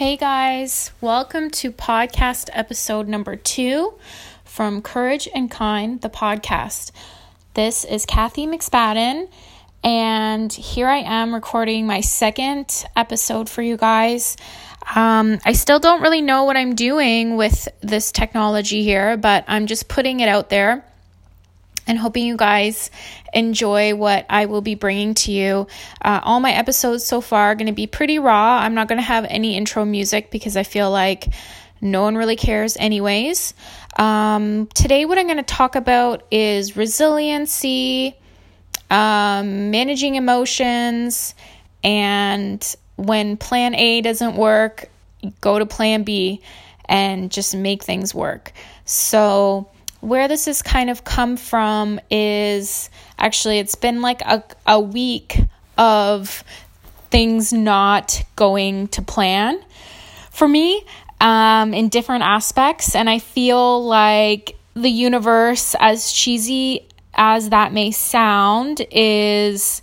Hey guys, welcome to podcast episode number two from Courage and Kind, the podcast. This is Kathy McSpadden, and here I am recording my second episode for you guys. Um, I still don't really know what I'm doing with this technology here, but I'm just putting it out there and hoping you guys enjoy what I will be bringing to you. Uh, all my episodes so far are going to be pretty raw. I'm not going to have any intro music because I feel like no one really cares, anyways. Um, today, what I'm going to talk about is resiliency, um, managing emotions, and when plan A doesn't work, go to plan B and just make things work. So, where this has kind of come from is actually it's been like a, a week of things not going to plan for me um, in different aspects. And I feel like the universe, as cheesy as that may sound, is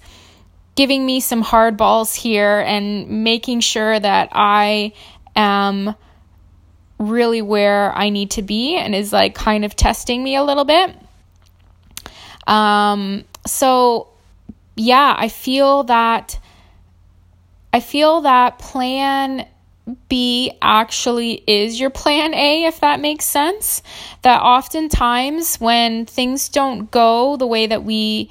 giving me some hard balls here and making sure that I am really where I need to be and is like kind of testing me a little bit. Um, so yeah, I feel that I feel that plan B actually is your plan A, if that makes sense. That oftentimes when things don't go the way that we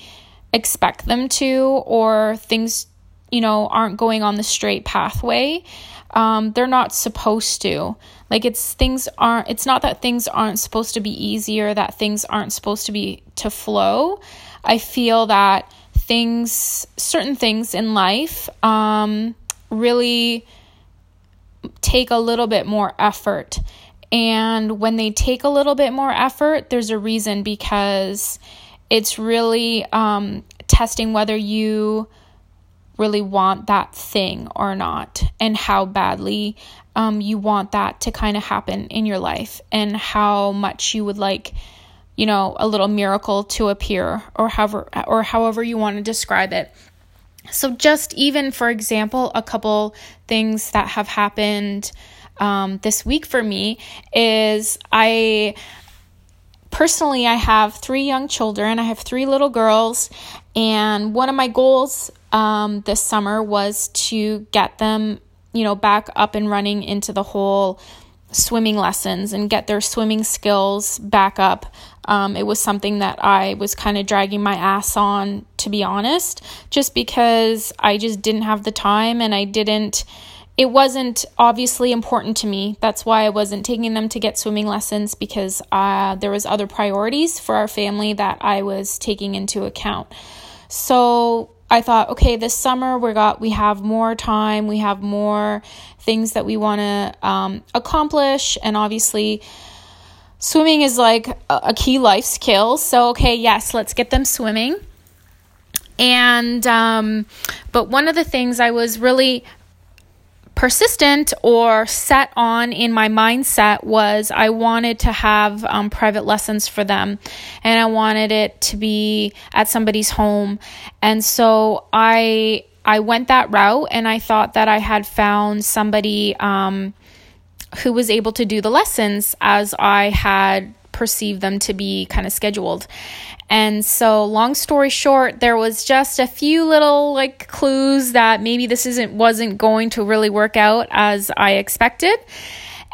expect them to, or things, you know, aren't going on the straight pathway, um, they're not supposed to. Like it's things aren't it's not that things aren't supposed to be easy or that things aren't supposed to be to flow. I feel that things certain things in life um, really take a little bit more effort. And when they take a little bit more effort, there's a reason because it's really um, testing whether you really want that thing or not and how badly um, you want that to kind of happen in your life and how much you would like you know a little miracle to appear or however or however you want to describe it. So just even for example a couple things that have happened um, this week for me is i personally i have three young children. I have three little girls and one of my goals um, this summer was to get them you know, back up and running into the whole swimming lessons and get their swimming skills back up. Um, it was something that I was kind of dragging my ass on, to be honest, just because I just didn't have the time and I didn't. It wasn't obviously important to me. That's why I wasn't taking them to get swimming lessons because uh, there was other priorities for our family that I was taking into account. So I thought, okay, this summer we got we have more time, we have more things that we want to um, accomplish, and obviously, swimming is like a, key life skill. So, okay, yes, let's get them swimming. And um, but one of the things I was really persistent or set on in my mindset was I wanted to have um, private lessons for them and I wanted it to be at somebody's home. And so I I went that route and I thought that I had found somebody um, who was able to do the lessons as I had perceived them to be kind of scheduled. And so, long story short, there was just a few little like clues that maybe this isn't wasn't going to really work out as I expected.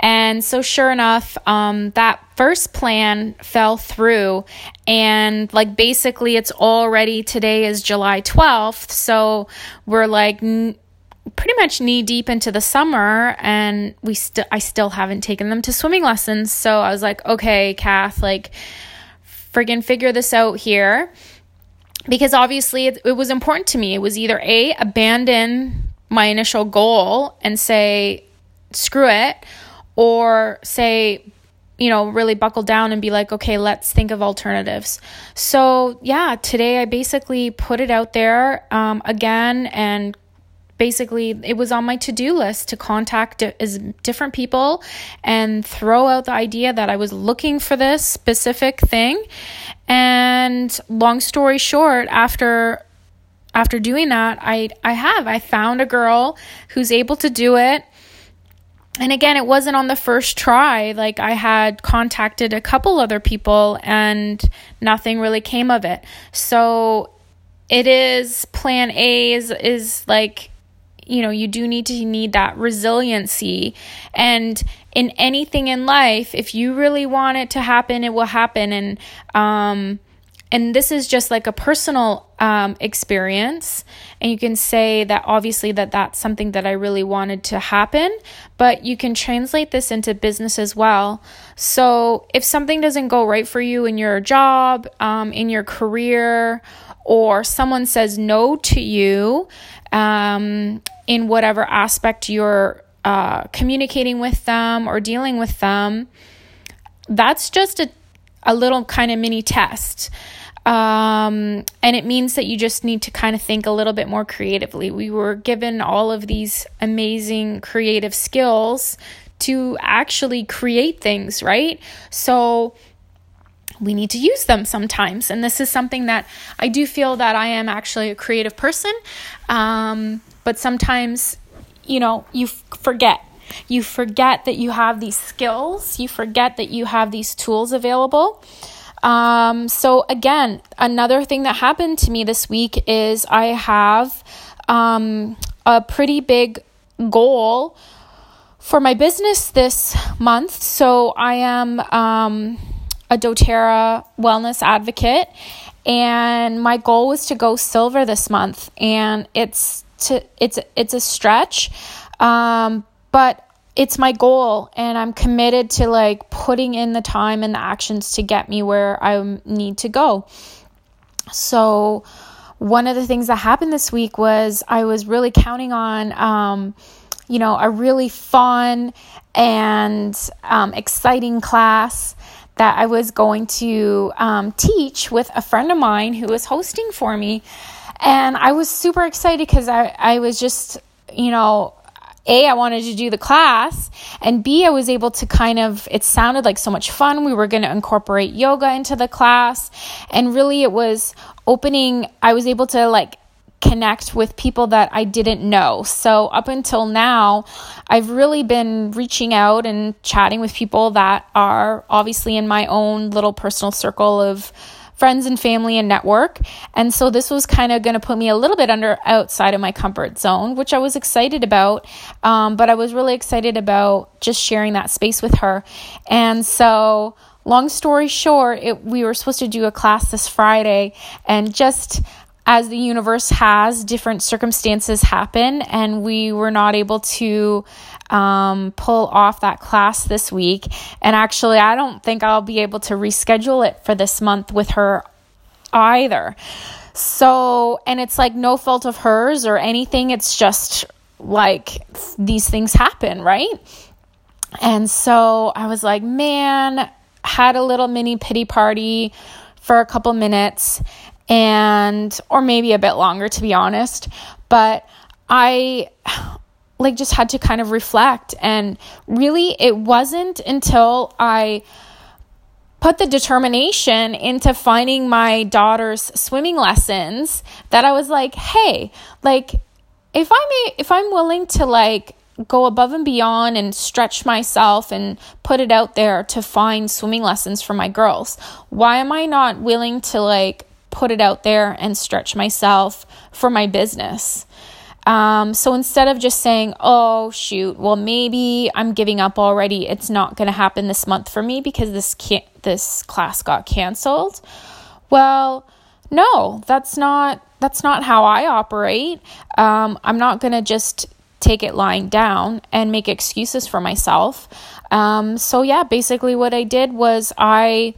And so, sure enough, um, that first plan fell through. And like basically, it's already today is July 12th. So, we're like pretty much knee deep into the summer. And we still, I still haven't taken them to swimming lessons. So, I was like, okay, Kath, like, friggin' figure this out here because obviously it, it was important to me. It was either A, abandon my initial goal and say, screw it, or say, you know, really buckle down and be like, okay, let's think of alternatives. So, yeah, today I basically put it out there um, again and basically it was on my to-do list to contact as different people and throw out the idea that I was looking for this specific thing and long story short after after doing that I I have I found a girl who's able to do it and again, it wasn't on the first try. Like I had contacted a couple other people and nothing really came of it. So it is plan A is is like you know, you do need to need that resiliency. And in anything in life, if you really want it to happen, it will happen. And um and this is just like a personal um, experience. And you can say that obviously that that's something that i really wanted to happen but you can translate this into business as well. So if something doesn't go right for you in your job um, in your career or someone says no to you um, in whatever aspect you're uh, communicating with them or dealing with them that's just a, a little kind of mini test um, and it means that you just need to kind of think a little bit more creatively. We were given all of these amazing creative skills to actually create things, right? So we need to use them sometimes. And this is something that I do feel that I am actually a creative person. Um, but sometimes, you know, you f- forget. You forget that you have these skills, you forget that you have these tools available. Um, so, again, another thing that happened to me this week is I have um, a pretty big goal for my business this month. So, I am um, a doTERRA wellness advocate, and my goal was to go silver this month, and it's to it's it's a stretch, um, but it's my goal and I'm committed to like putting in the time and the actions to get me where I need to go. So, one of the things that happened this week was I was really counting on, um, you know, a really fun and um, exciting class that I was going to um, teach with a friend of mine who was hosting for me. And I was super excited because I, I was just, you know, a, I wanted to do the class, and B, I was able to kind of, it sounded like so much fun. We were going to incorporate yoga into the class, and really it was opening, I was able to like connect with people that I didn't know. So, up until now, I've really been reaching out and chatting with people that are obviously in my own little personal circle of friends and family and network. And so this was kind of going to put me a little bit under outside of my comfort zone, which I was excited about. Um, but I was really excited about just sharing that space with her. And so, long story short, it, we were supposed to do a class this Friday, and just as the universe has, different circumstances happen, and we were not able to um, pull off that class this week. And actually, I don't think I'll be able to reschedule it for this month with her either. So, and it's like no fault of hers or anything. It's just like these things happen, right? And so I was like, man, had a little mini pity party for a couple minutes and or maybe a bit longer to be honest, but I like just had to kind of reflect and really it wasn't until I put the determination into finding my daughter's swimming lessons that I was like, "Hey, like if I'm if I'm willing to like go above and beyond and stretch myself and put it out there to find swimming lessons for my girls, why am I not willing to like put it out there and stretch myself for my business?" Um, so instead of just saying, oh, shoot, well, maybe I'm giving up already, it's not going to happen this month for me because this, can't, this class got canceled. Well, no, that's not that's not how I operate. Um, I'm not going to just take it lying down and make excuses for myself. Um, so yeah, basically what I did was I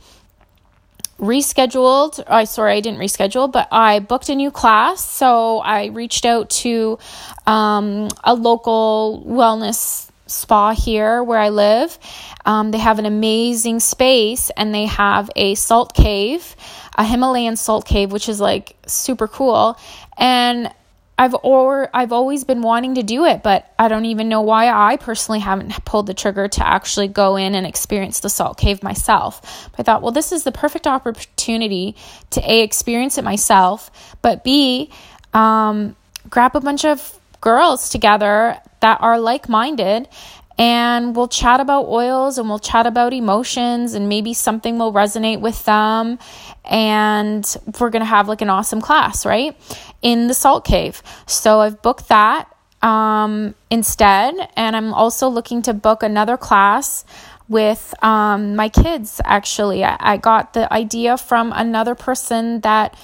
rescheduled. I sorry, I didn't reschedule, but I booked a new class. So I reached out to um, a local wellness spa here where I live. Um, they have an amazing space and they have a salt cave, a Himalayan salt cave, which is like super cool. And I've or I've always been wanting to do it, but I don't even know why I personally haven't pulled the trigger to actually go in and experience the salt cave myself. But I thought, well, this is the perfect opportunity to a experience it myself, but b um, grab a bunch of girls together that are like minded and we'll chat about oils and we'll chat about emotions and maybe something will resonate with them. And we're going to have like an awesome class right? In the salt cave. So i've booked that um, instead. And i'm also looking to book another class with um, my kids actually. I, I got the idea from another person that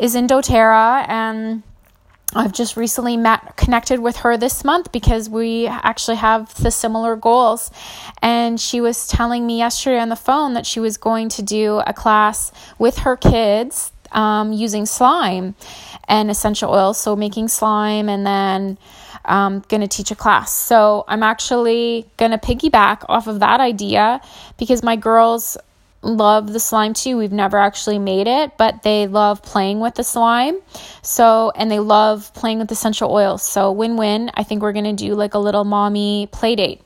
is in doterra and I've just recently met connected with her this month because we actually have the similar goals. And she was telling me yesterday on the phone that she was going to do a class with her kids um, using slime and essential oils. So making slime and then um, going to teach a class. So I'm actually going to piggyback off of that idea because my girls love the slime too. We've never actually made it, but they love playing with the slime. So, and they love playing with essential oils. So, win win. I think we're going to do like a little mommy play date.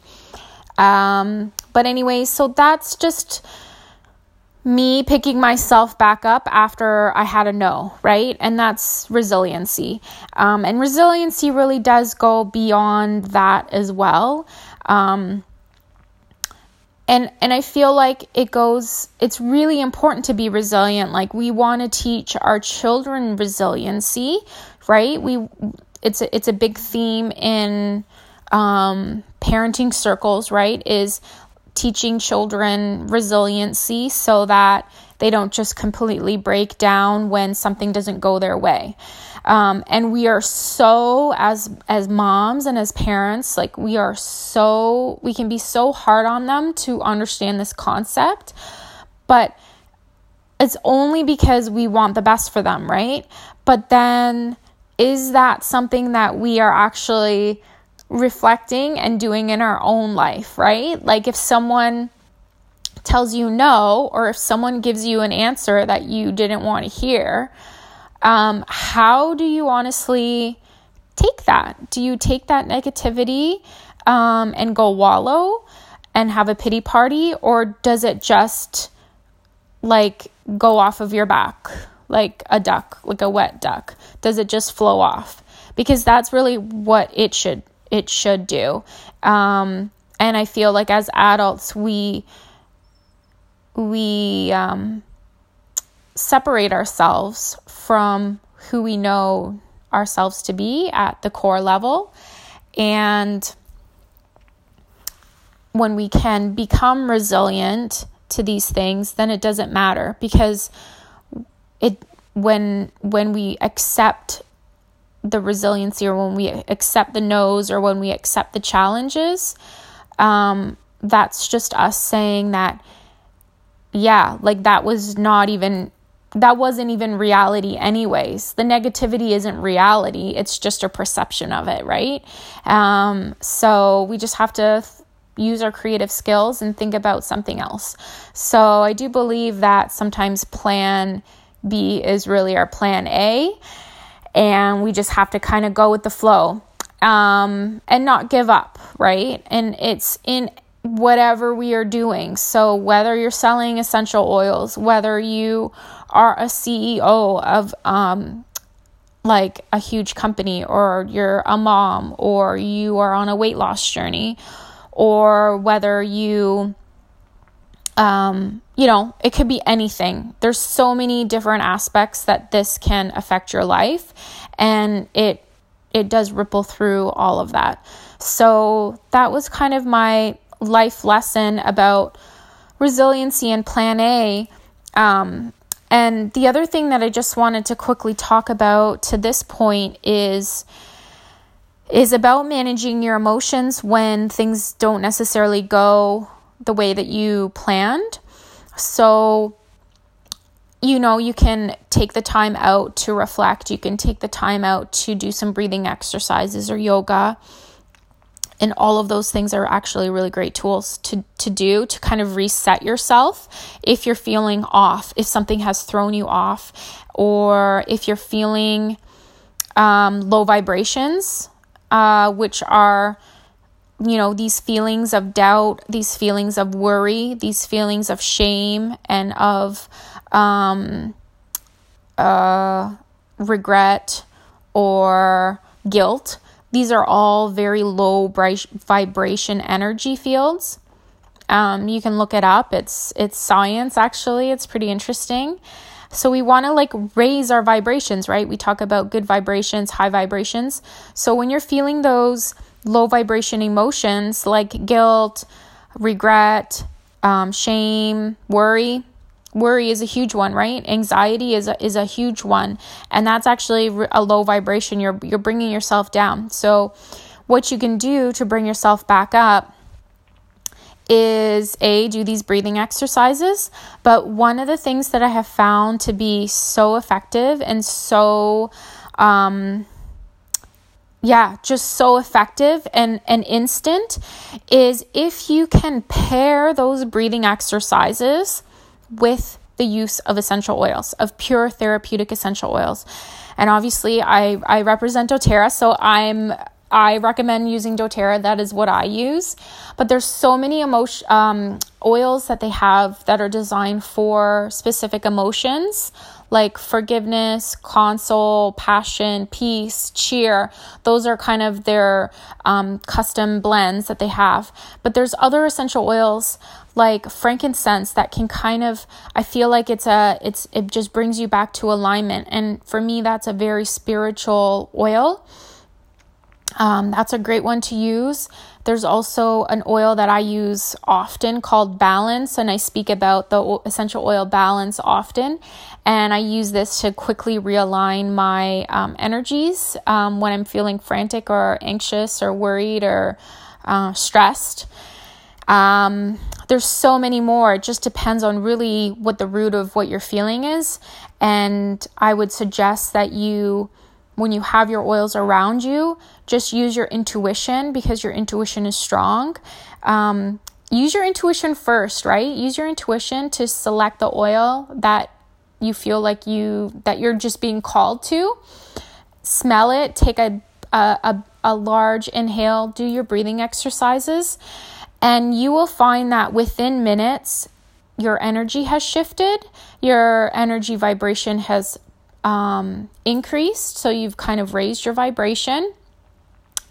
Um, but, anyway, so that's just me picking myself back up after I had a no, right? And that's resiliency. Um, and resiliency really does go beyond that as well. Um, and and i feel like it goes it's really important to be resilient. Like we want to teach our children resiliency right? We it's a, it's a big theme in um, parenting circles right? Is teaching children resiliency so that they don't just completely break down when something doesn't go their way. Um, and we are so as as moms and as parents like we are so we can be so hard on them to understand this concept but it's only because we want the best for them right? But then is that something that we are actually reflecting and doing in our own life right? Like if someone tells you no or if someone gives you an answer that you didn't want to hear um, how do you honestly take that? Do you take that negativity um, and go wallow and have a pity party, or does it just like go off of your back like a duck, like a wet duck? Does it just flow off? Because that's really what it should it should do. Um, and I feel like as adults, we we um, separate ourselves from who we know ourselves to be at the core level. And when we can become resilient to these things, then it doesn't matter because it when when we accept the resiliency or when we accept the no's or when we accept the challenges, um, that's just us saying that, yeah, like that was not even that wasn't even reality, anyways. The negativity isn't reality, it's just a perception of it, right? Um, so we just have to use our creative skills and think about something else. So I do believe that sometimes plan B is really our plan A, and we just have to kind of go with the flow um, and not give up, right? And it's in whatever we are doing. So, whether you're selling essential oils, whether you are a CEO of um, like a huge company, or you're a mom, or you are on a weight loss journey, or whether you um, you know, it could be anything. There's so many different aspects that this can affect your life, and it it does ripple through all of that. So that was kind of my life lesson about resiliency and plan A. Um, and the other thing that I just wanted to quickly talk about to this point is is about managing your emotions when things don't necessarily go the way that you planned. So you know, you can take the time out to reflect. You can take the time out to do some breathing exercises or yoga and all of those things are actually really great tools to, to do to kind of reset yourself if you're feeling off, if something has thrown you off, or if you're feeling um, low vibrations, uh, which are you know, these feelings of doubt, these feelings of worry, these feelings of shame and of um, uh, regret or guilt these are all very low vibration energy fields. Um, you can look it up. It's it's science actually. It's pretty interesting. So we want to like raise our vibrations, right? We talk about good vibrations, high vibrations. So when you're feeling those low vibration emotions like guilt, regret, um, shame, worry, worry is a huge one right? Anxiety is a, is a huge one. And that's actually a low vibration. You're you're bringing yourself down. So what you can do to bring yourself back up is a do these breathing exercises. But one of the things that i have found to be so effective and so um yeah just so effective and and instant is if you can pair those breathing exercises with the use of essential oils, of pure therapeutic essential oils. And obviously, I, I represent doTERRA, so I'm I recommend using doTERRA. That is what I use. But there's so many emotion um, oils that they have that are designed for specific emotions, like forgiveness, console, passion, peace, cheer. Those are kind of their um, custom blends that they have. But there's other essential oils like frankincense that can kind of I feel like it's a it's it just brings you back to alignment. And for me, that's a very spiritual oil. Um, that's a great one to use. There's also an oil that I use often called Balance, and I speak about the essential oil balance often. And I use this to quickly realign my um, energies um, when I'm feeling frantic or anxious or worried or uh, stressed. Um, there's so many more. It just depends on really what the root of what you're feeling is. And I would suggest that you when you have your oils around you, just use your intuition because your intuition is strong. Um, use your intuition first, right? Use your intuition to select the oil that you feel like you that you're just being called to. Smell it, take a a, a, a large inhale, do your breathing exercises, and you will find that within minutes your energy has shifted, your energy vibration has um, increased, so you've kind of raised your vibration.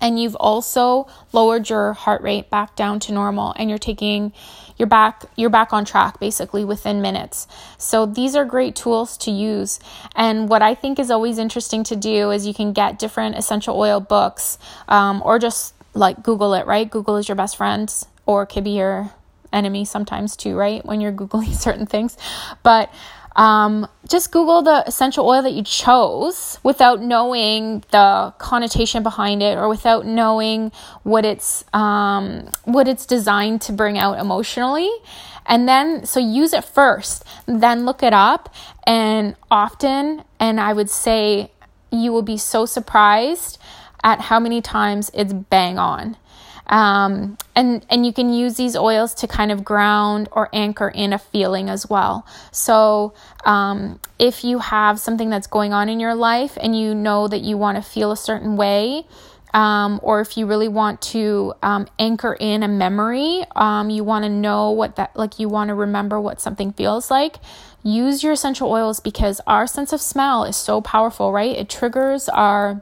And you've also lowered your heart rate back down to normal, and you're taking you're back you're back on track basically within minutes. So these are great tools to use. And what I think is always interesting to do is you can get different essential oil books, um, or just like Google it. Right, Google is your best friend, or could be your enemy sometimes too. Right, when you're googling certain things, but um, just Google the essential oil that you chose without knowing the connotation behind it or without knowing what it's um, what it's designed to bring out emotionally. And then, so use it first, then look it up. And often, and I would say you will be so surprised at how many times it's bang on. Um, and and you can use these oils to kind of ground or anchor in a feeling as well. So um, if you have something that's going on in your life and you know that you want to feel a certain way. Um, or if you really want to um, anchor in a memory, um, you want to know what that, like, you want to remember what something feels like, use your essential oils because our sense of smell is so powerful, right? It triggers our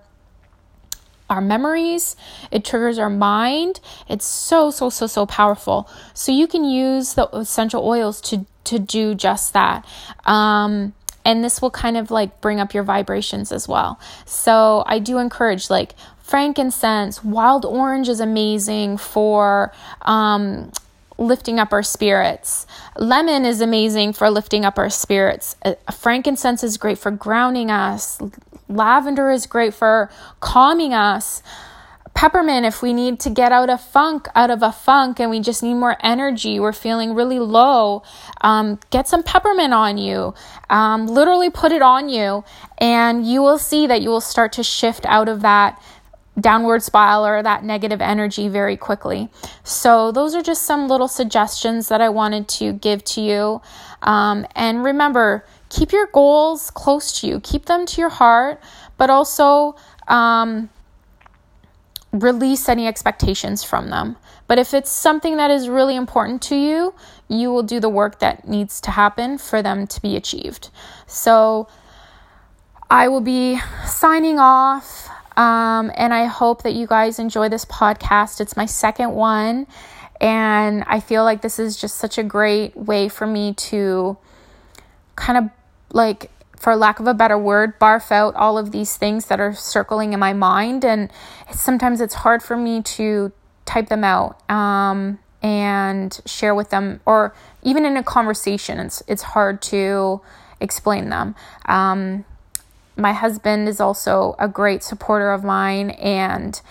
our memories, it triggers our mind. It's so, so, so, so powerful. So you can use the essential oils to, to do just that. Um, and this will kind of like bring up your vibrations as well. So I do encourage like frankincense, wild orange is amazing for um, lifting up our spirits. Lemon is amazing for lifting up our spirits. Frankincense is great for grounding us. Lavender is great for calming us. Peppermint, if we need to get out of funk, out of a funk, and we just need more energy, we're feeling really low, um, get some peppermint on you. Um, literally put it on you, and you will see that you will start to shift out of that downward spiral or that negative energy very quickly. So, those are just some little suggestions that I wanted to give to you. Um, and remember, keep your goals close to you, keep them to your heart, but also um, release any expectations from them. But if it's something that is really important to you, you will do the work that needs to happen for them to be achieved. So, I will be signing off Um, and I hope that you guys enjoy this podcast. It's my second one. And I feel like this is just such a great way for me to kind of like, for lack of a better word, barf out all of these things that are circling in my mind. And sometimes it's hard for me to type them out um, and share with them, or even in a conversation, it's, it's hard to explain them. Um, my husband is also a great supporter of mine and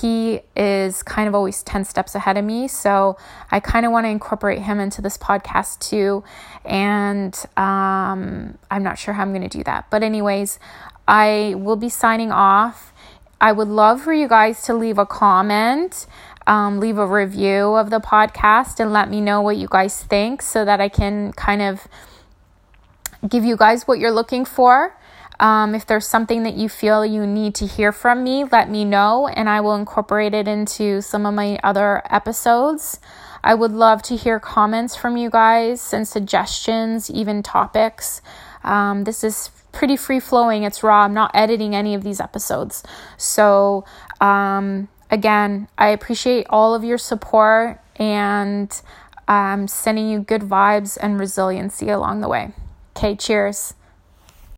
he is kind of always 10 steps ahead of me. So I kind of want to incorporate him into this podcast too. And um, I'm not sure how I'm going to do that. But, anyways, I will be signing off. I would love for you guys to leave a comment. Um, leave a review of the podcast and let me know what you guys think so that I can kind of give you guys what you're looking for. Um, if there's something that you feel you need to hear from me, let me know and I will incorporate it into some of my other episodes. I would love to hear comments from you guys and suggestions, even topics. Um, this is pretty free flowing, it's raw. I'm not editing any of these episodes. So, um, again, I appreciate all of your support and I'm sending you good vibes and resiliency along the way. Okay, cheers.